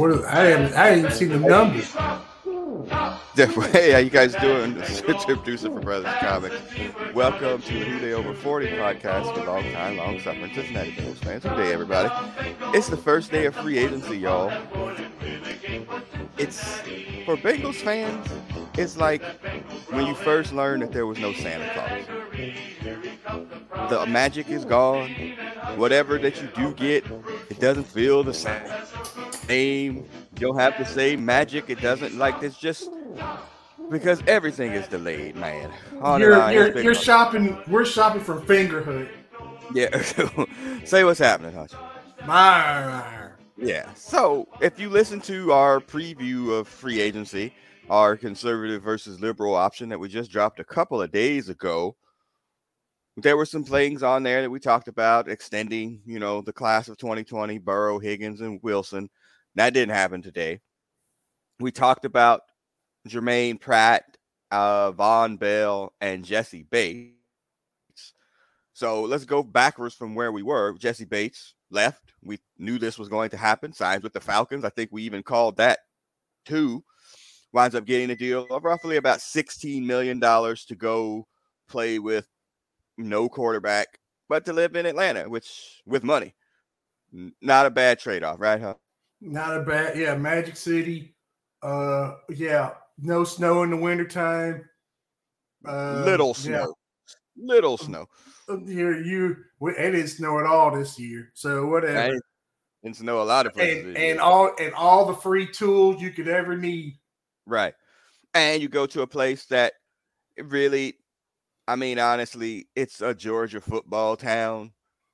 What is, I haven't I seen the numbers. Hey, how you guys doing? This is Producer for Brothers Comics. Welcome to Who Dey Over 40 podcast for long time, long suffering Cincinnati Bengals fans. Good day, everybody. It's the first day of free agency, y'all. It's for Bengals fans, it's like when you first learned that there was no Santa Claus. The magic is gone. Whatever that you do get, it doesn't feel the same. You don't have the same magic. It doesn't like it's just because everything is delayed, man. On You're and on. It's you're, you're shopping. We're shopping for Fingerhut. yeah. Say what's happening, Hutch. My, Yeah. So if you listen to our preview of free agency, our conservative versus liberal option that we just dropped a couple of days ago, there were some things on there that we talked about extending, you know, the class of 2020, Burrow, Higgins, and Wilson. That didn't happen today. We talked about Germaine Pratt, uh, Vonn Bell, and Jessie Bates. So let's go backwards from where we were. Jessie Bates left. We knew this was going to happen. Signs with the Falcons. I think we even called that too. Winds up getting a deal of roughly about $16 million to go play with no quarterback, but to live in Atlanta, which with money. Not a bad trade off, right? Huh? Not a bad. Yeah, Magic City. Uh, yeah, no snow in the wintertime. Uh, Little yeah. snow. Little snow. Here you, it didn't snow at all this year. So whatever. Right? Didn't snow a lot of places. and and all and all the free tools you could ever need. Right. And you go to a place that really, I mean, honestly, it's a Georgia football town,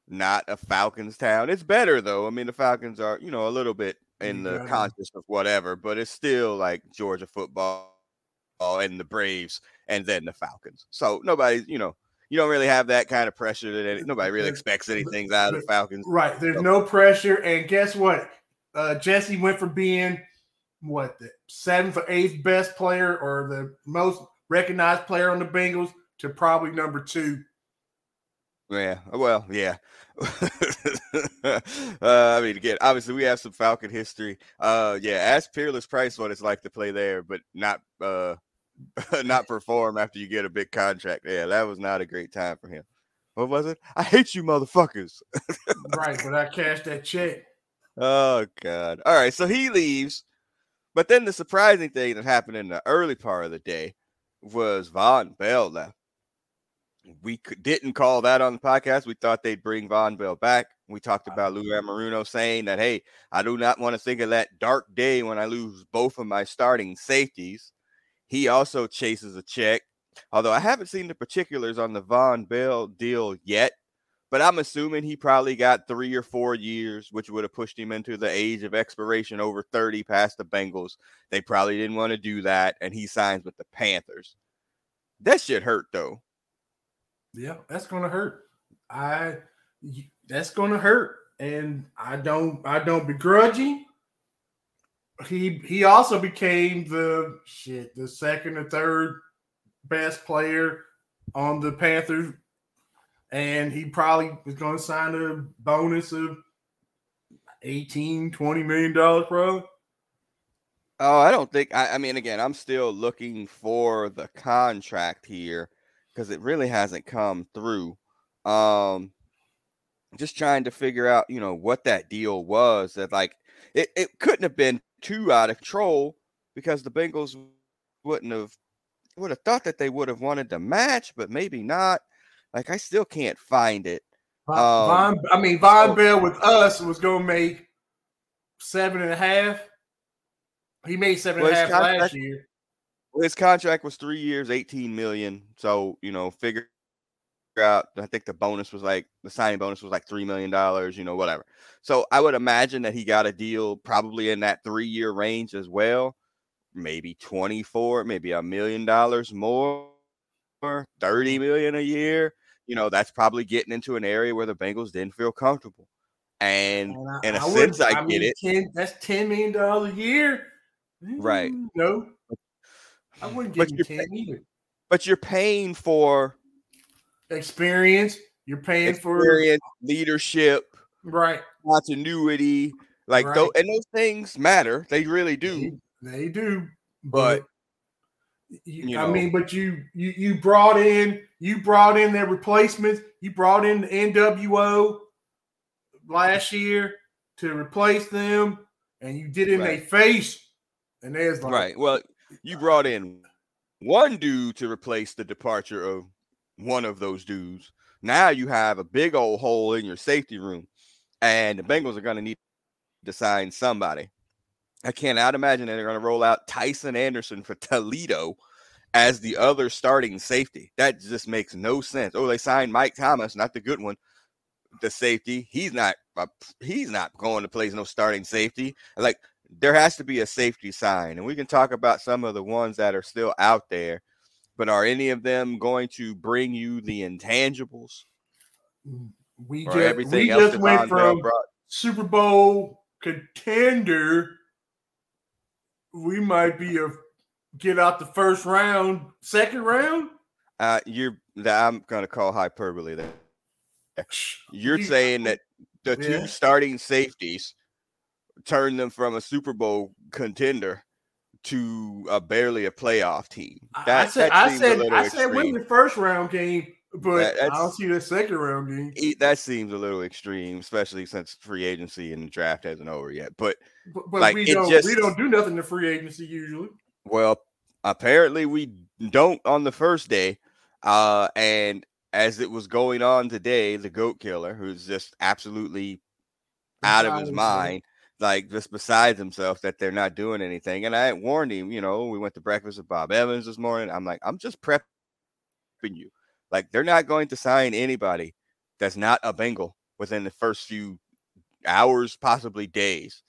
not a Falcons town. It's better though. I mean, the Falcons are, you know, a little bit in the conscious of whatever, but it's still like Georgia football and the Braves and then the Falcons. So nobody, you know, you don't really have that kind of pressure that any, nobody really expects anything out of the Falcons. Right. There's no pressure. And guess what? Uh, Jessie went from being what the seventh or eighth best player or the most recognized player on the Bengals to probably number two. Yeah, well, yeah. uh, I mean, again, obviously we have some Falcon history. Uh, yeah, ask Peerless Price what it's like to play there, but not uh, not perform after you get a big contract. Yeah, that was not a great time for him. What was it? I hate you, motherfuckers. right. But I cashed that check. Oh God! All right, so he leaves, but then the surprising thing that happened in the early part of the day was Vonn Bell left. We didn't call that on the podcast. We thought they'd bring Vonn Bell back. We talked about Lou Anarumo saying that, "Hey, I do not want to think of that dark day when I lose both of my starting safeties." He also chases a check, although I haven't seen the particulars on the Vonn Bell deal yet but I'm assuming he probably got three or four years, which would have pushed him into the age of expiration over 30 past the Bengals. They probably didn't want to do that, and he signs with the Panthers. That shit hurt though. Yeah, that's gonna hurt. I that's gonna hurt. And I don't I don't begrudge him. He he also became the shit, the second or third best player on the Panthers. And he probably was gonna sign a bonus of 18, 20 million dollars, bro. Oh, I don't think. I, I mean, again, I'm still looking for the contract here because it really hasn't come through. Um, just trying to figure out, you know, what that deal was. That like it, it couldn't have been too out of control because the Bengals wouldn't have would have thought that they would have wanted to match, but maybe not. Like I still can't find it. Vonn, Um, I mean, Vonn so- Bell with us was gonna make seven and a half. He made seven and a half last year. Well, his contract was three years, 18 million. So, you know, figure out, I think the bonus was like, the signing bonus was like $3 million, you know, whatever. So I would imagine that he got a deal probably in that three year range as well. Maybe 24, maybe a million dollars more, 30 million a year. You know, that's probably getting into an area where the Bengals didn't feel comfortable. And And I- in a I sense, wouldn't- I get it. 10, that's ten million dollars a year. Right. Mm, No, I wouldn't But give him you're ten either. but you're paying for Experience. You're paying for leadership, right. continuity. Like Right. though, and those things matter. They really do. They, they do, But, you, you I know. mean, but you you you brought in you brought in their replacements. You brought in the NWO last year to replace them, and you did it in Right. their face. And there's like, Right. Well, you brought in one dude to replace the departure of one of those dudes. Now you have a big old hole in your safety room, and the Bengals are going to need to sign somebody. I cannot imagine that they're going to roll out Tycen Anderson for Toledo as the other starting safety. That just makes no sense. Oh, they signed Mike Thomas, not the good one, the safety. He's not. He's not going to play as no starting safety. Like there has to be a safety sign, and we can talk about some of the ones that are still out there. But are any of them going to bring you the intangibles we or just everything we else just went from? Super Bowl contender. We might be a get out the first round, second round. Uh, you're. that I'm going to call hyperbole there. You're saying that the two Yeah. starting safeties turned them from a Super Bowl contender to a barely a playoff team. That, I said, I said, I said, win the first round game, but That- I don't see the second round game. That seems a little extreme, especially since free agency and the draft hasn't over yet. But But, but like, we don't, we don't do nothing to free agency usually. Well, apparently we don't on the first day. Uh, and as it was going on today, the goat killer, who's just absolutely out of his mind, like just besides himself, that they're not doing anything. And I warned him, you know, we went to breakfast with Bob Evans this morning. I'm like, I'm just prepping you. Like, they're not going to sign anybody that's not a Bengal within the first few hours, possibly days.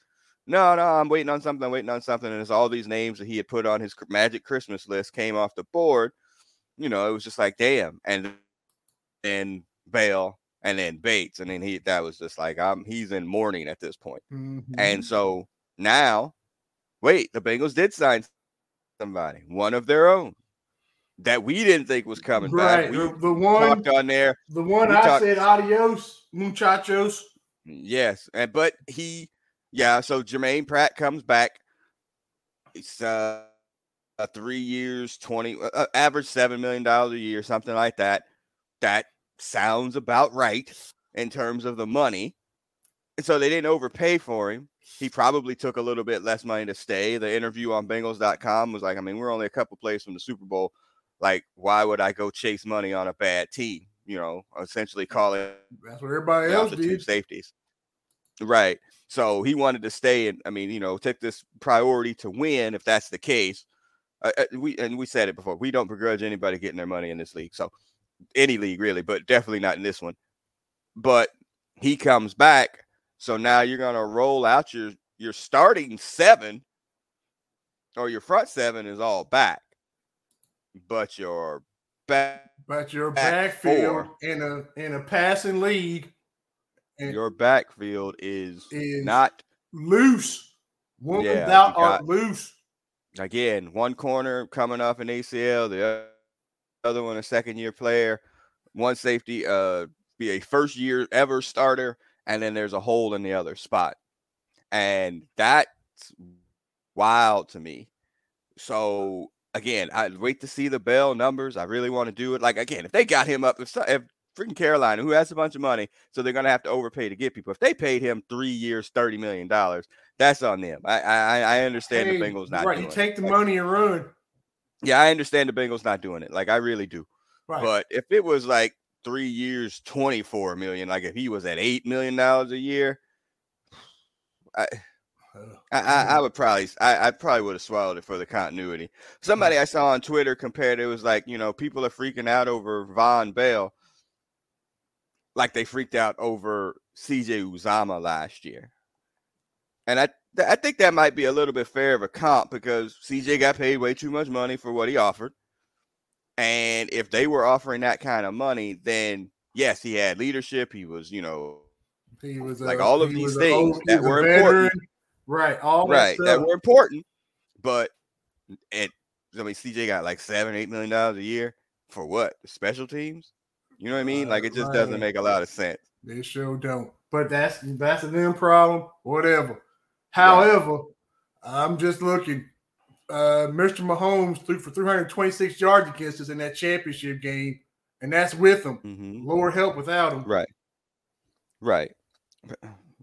No, no, I'm waiting on something. I'm waiting on something. And it's all these names that he had put on his magic Christmas list came off the board. You know, it was just like, damn. And then Bale and then Bates. And then he that was just like, I'm he's in mourning at this point. Mhm. And so now, wait, the Bengals did sign somebody, one of their own that we didn't think was coming right, back. We the, the one, on there. the one I talked- said, adios, muchachos. Yes, and but he, yeah. So Germaine Pratt comes back. It's uh, a three years, twenty uh, uh, average seven million dollars a year, something like that. That sounds about right in terms of the money. And so they didn't overpay for him. He probably took a little bit less money to stay. The interview on Bengals.com was like, I mean, we're only a couple plays from the Super Bowl. Like, why would I go chase money on a bad team? You know, essentially calling That's what everybody else did. safeties. Right. So he wanted to stay and I mean, you know, take this priority to win if that's the case. Uh, uh, we and we said it before. We don't begrudge anybody getting their money in this league. So any league really, but definitely not in this one. But he comes back. So now you're to roll out your your starting 7 or your front 7 is all back. But your back But your Back backfield four. in a in a passing league and your backfield is is not loose. One Yeah, are got- loose. again, one corner coming off an ACL, the other one a second year player, one safety, uh, be a first year ever starter, and then there's a hole in the other spot. And that's wild to me. So again, I wait to see the Bell numbers. I really want to do it. Like again, if they got him up, if, if freaking Carolina, who has a bunch of money, so they're gonna have to overpay to get people. If they paid him three years, thirty million dollars, that's on them. I I, I understand Hey, the Bengals not right. doing You take the money and run. Yeah, I understand the Bengals not doing it. Like I really do. Right. But if it was like three years, twenty four million, like if he was at eight million dollars a year, I I, I, would probably I, I probably would have swallowed it for the continuity. Somebody I saw on Twitter compared it was like, you know, people are freaking out over Vonn Bell like they freaked out over CJ Uzomah last year. And I I think that might be a little bit fair of a comp because CJ got paid way too much money for what he offered. And if they were offering that kind of money, then yes, he had leadership. He was, you know, He was Like a- all of these things old- that were important. Right. All right that, were important but it i mean cj got like seven eight million dollars a year for what special teams you know what i mean like it just doesn't make a lot of sense They sure don't. But that's that's a them problem. Whatever. However, I'm just looking. Uh, Mr. Mahomes threw for 326 yards against us in that championship game, and that's with him. Mhm. Lower help without him. Right. Right.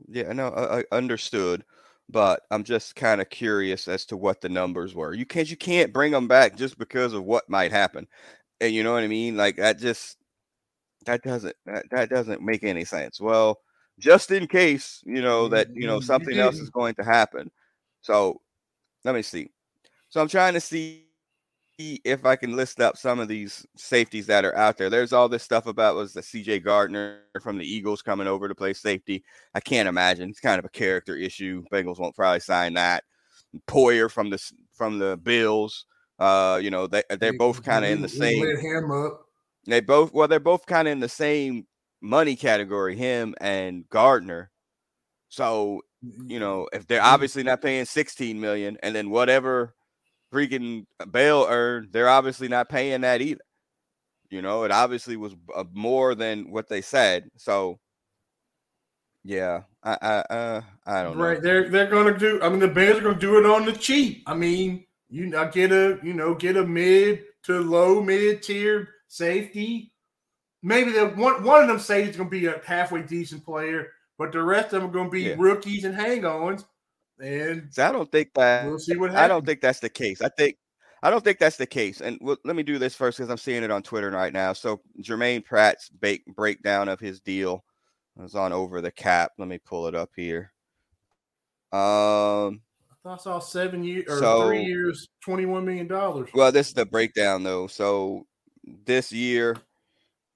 Yeah, no, I, I understood, but I'm just kind of curious as to what the numbers were. You can't you can't bring them back just because of what might happen, and you know what I mean. Like that just that doesn't that, that doesn't make any sense. Well, just in case you know that you know something else is going to happen. So let me see. So I'm trying to see if I can list up some of these safeties that are out there. There's all this stuff about was the CJ Gardner from the Eagles coming over to play safety. I can't imagine. It's kind of a character issue. Bengals won't probably sign that. Poyer from the from the Bills. Uh, you know, they they're both kind of in the same. They both well, they're both kind of in the same money category, him and Gardner. So, you know, if they're Mhm. obviously not paying 16 million and then whatever freaking Bale earned, they're obviously not paying that either. You know, it obviously was uh, more than what they said. So, yeah, I I uh, I don't Right, know. Right, they're they're gonna do. I mean, the Bears are gonna do it on the cheap. I mean, you know, get a you know get a mid to low mid tier safety. Maybe the one one of them say is gonna be a halfway decent player, but the rest of them are gonna be Yeah. rookies and hang-ons. And So I don't think that we'll see what happens. I don't think that's the case. I think I don't think that's the case. And well, let me do this first because I'm seeing it on Twitter right now. So Germaine Pratt's ba- breakdown of his deal was on over the cap. Let me pull it up here. Um, I I saw seven years or So- three years, twenty-one million dollars. well, this is the breakdown though. So this year,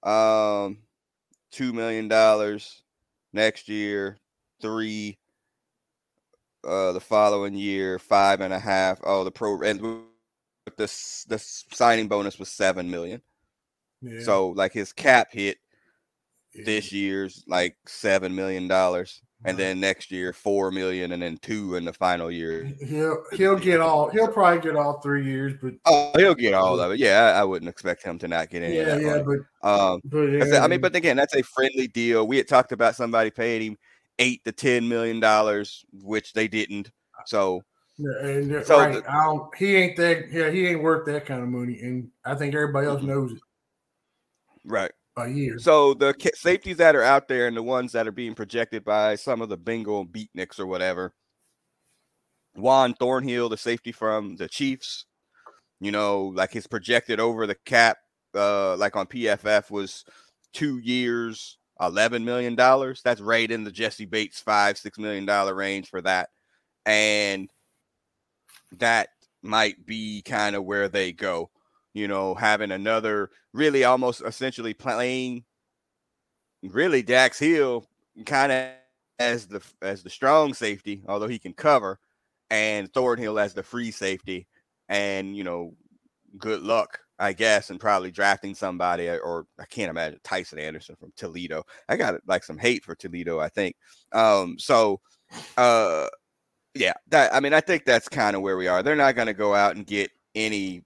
um, two million dollars. Next year, three. Uh, the following year, five and a half. Oh, the pro and with the the signing bonus was seven million. Yeah. So like his cap hit yeah. this year's like seven million dollars, and then next year four million, and then two in the final year. he'll he'll get all he'll probably get all three years, but Oh, he'll get all of it. Yeah, I, I wouldn't expect him to not get any yeah, of that yeah, money. but Um, but I yeah, I mean, but again, that's a friendly deal. We had talked about somebody paying him eight to ten million dollars, which they didn't. So Yeah, and So right, the- I don't, he ain't that. Yeah, he ain't worth that kind of money, and I think everybody else knows it. right. A year. So the safeties that are out there and the ones that are being projected by some of the Bengal beatniks or whatever. Juan Thornhill, the safety from the Chiefs, you know, like his projected over the cap, uh, like on PFF was two years, eleven million dollars. That's right in the Jessie Bates five, six million dollar range for that. And that might be kind of where they go, you know, having another really almost essentially playing really Dax Hill kind of as the as the strong safety, although he can cover, and Thornhill as the free safety, and you know, good luck, I guess, and probably drafting somebody, or, or I can't imagine Tycen Anderson from Toledo. I got like some hate for Toledo, I think. Um, so, uh, yeah, that I mean, I think that's kind of where we are. They're not going to go out and get any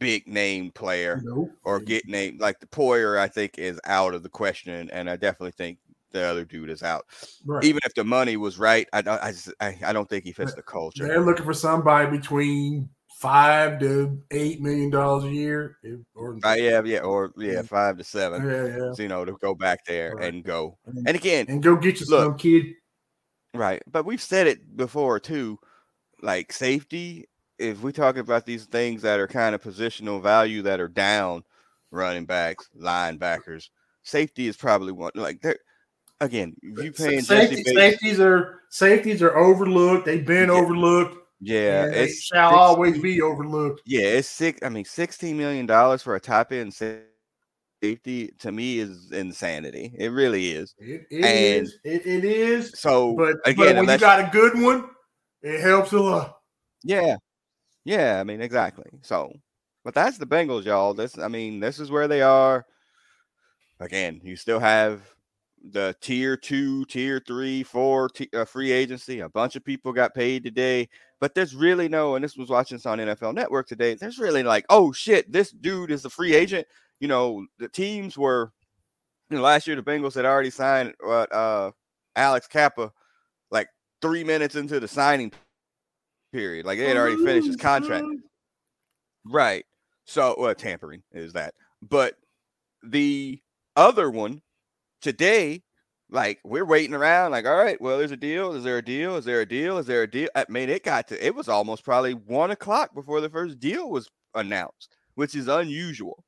big name player Nope. or get named like the Poyer, I think is out of the question, and I definitely think the other dude is out. Right. Even if the money was right, I don't, I, just, I, I don't think he fits the culture. They're looking for somebody between five to eight million dollars a year, or Uh, yeah, yeah, or yeah, five to seven. yeah, yeah, So, you know, to go back there Right. and go. and, And again, and go get you look, some kid. Right. But we've said it before too. Like safety, if we talk about these things that are kind of positional value that are down, running backs, linebackers, safety is probably one like they're again, if you paying Safety, safeties are safeties are overlooked. They've been Yeah. overlooked. yeah, they shall six- always be overlooked. yeah, it's six. I mean, sixteen million dollars for a top end safety to me is insanity. It really is. It, it is. It, it is. So But, again, but when you got a good one, it helps a lot. Yeah. Yeah, I mean, exactly. So, but that's the Bengals, y'all. This, I mean, this is where they are. Again, you still have the tier two, tier three, four t- uh, free agency. A bunch of people got paid today, but there's really no, and this was watching this on NFL Network today. There's really like, oh shit, this dude is a free agent. You know, the teams were, you know, last year the Bengals had already signed what, uh, Alex Cappa like three minutes into the signing period. Like they had already finished his contract. Right. So, well, tampering is that. But the other one today, like we're waiting around, like, all right, well, there's a deal. Is there a deal? Is there a deal? Is there a deal? I mean, it got to, it was almost probably one o'clock before the first deal was announced, which is unusual.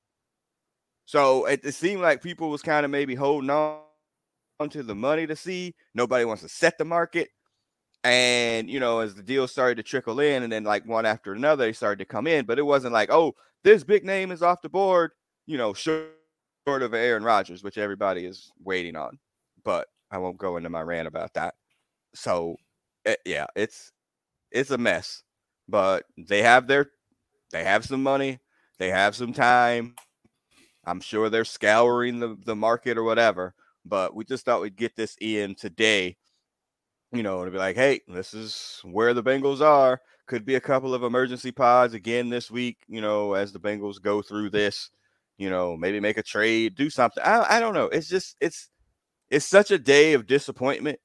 So it, it seemed like people was kind of maybe holding on to the money to see. Nobody wants to set the market. And you know, as the deals started to trickle in, and then like one after another, they started to come in. But it wasn't like, oh, this big name is off the board, you know, short of Aaron Rodgers, which everybody is waiting on. But I won't go into my rant about that. So it, eh, yeah, it's it's a mess. But they have their they have some money, they have some time. I'm sure they're scouring the, the market or whatever. But we just thought we'd get this in today you know, to be like, hey, this is where the Bengals are. Could be a couple of emergency pods again this week, you know, as the Bengals go through this, you know, maybe make a trade, do something. I, I don't know. It's just, it's, it's such a day of disappointment,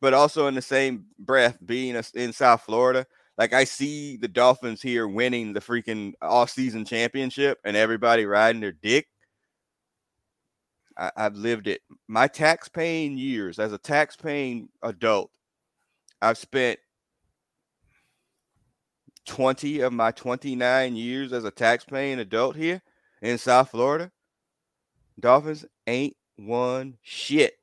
but also in the same breath, being in South Florida, like I see the Dolphins here winning the freaking all-season championship and everybody riding their dick. I, have lived it. My tax paying years as a tax paying adult I've spent 20 of my 29 years as a tax-paying adult here in South Florida. Dolphins ain't won shit.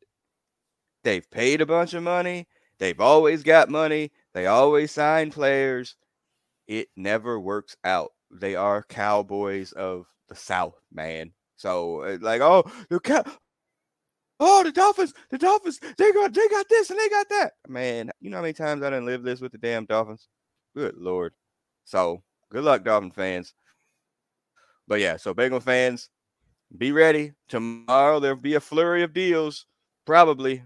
They've paid a bunch of money. They've always got money. They always sign players. It never works out. They are cowboys of the South, man. So, uh, like, oh, the cow- oh, the Dolphins, the Dolphins, they got they got this and they got that. Man, you know how many times I didn't live this with the damn Dolphins? Good lord. So good luck, Dolphin fans. But yeah, so Bengal fans, be ready. Tomorrow there'll be a flurry of deals, probably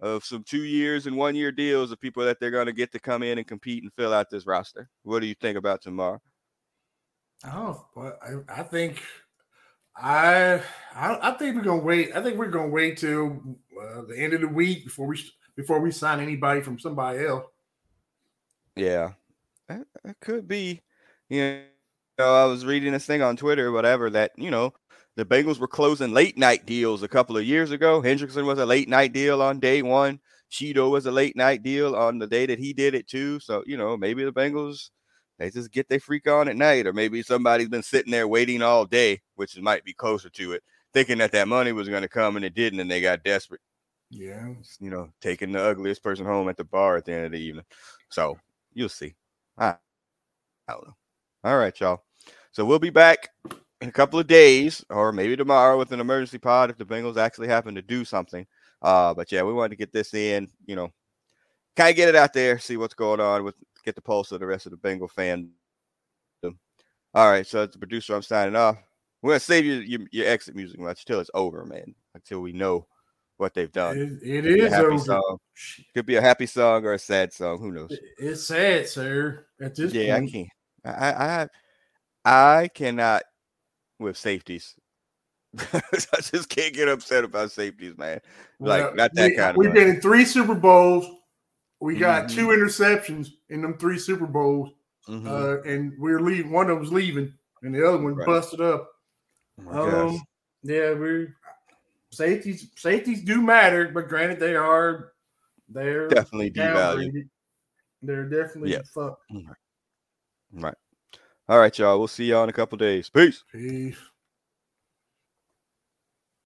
of some two years and one year deals of people that they're going to get to come in and compete and fill out this roster. What do you think about tomorrow? Oh, well, I, I think I, I, I think we're gonna wait. I think we're gonna wait till uh, the end of the week before we before we sign anybody from somebody else. Yeah, it could be. You know, I was reading this thing on Twitter, whatever, that you know the Bengals were closing late night deals a couple of years ago. Hendrickson was a late night deal on day one. Cheeto was a late night deal on the day that he did it too. So you know, maybe the Bengals they just get their freak on at night, or maybe somebody's been sitting there waiting all day, which might be closer to it, thinking that that money was going to come and it didn't, and they got desperate. Yeah, you know, taking the ugliest person home at the bar at the end of the evening. So you'll see. I, I don't know. All right, y'all. So we'll be back in a couple of days, or maybe tomorrow, with an emergency pod if the Bengals actually happen to do something. Uh, but yeah, we wanted to get this in. You know, kind of get it out there, see what's going on with get the pulse of the rest of the Bengal fan. All right, so as the producer, I'm signing off. We're gonna save you your, your exit music much till it's over, man. Until we know what they've done. it, it is over. Song. Could be a happy song or a sad song. Who knows? It's sad, sir. At this yeah, point. I can't. I I I cannot with safeties. I just can't get upset about safeties, man. Like well, not that we, kind of. We've been in three Super Bowls. We got mm-hmm. two interceptions in them three Super Bowls, mm-hmm. uh, and we're leaving. One of them was leaving, and the other one right. busted up. Oh um, yeah, we safeties. Safeties do matter, but granted, they are they're definitely devalued. They're definitely yep. fucked. Right. All right, y'all. We'll see y'all in a couple days. Peace. Peace.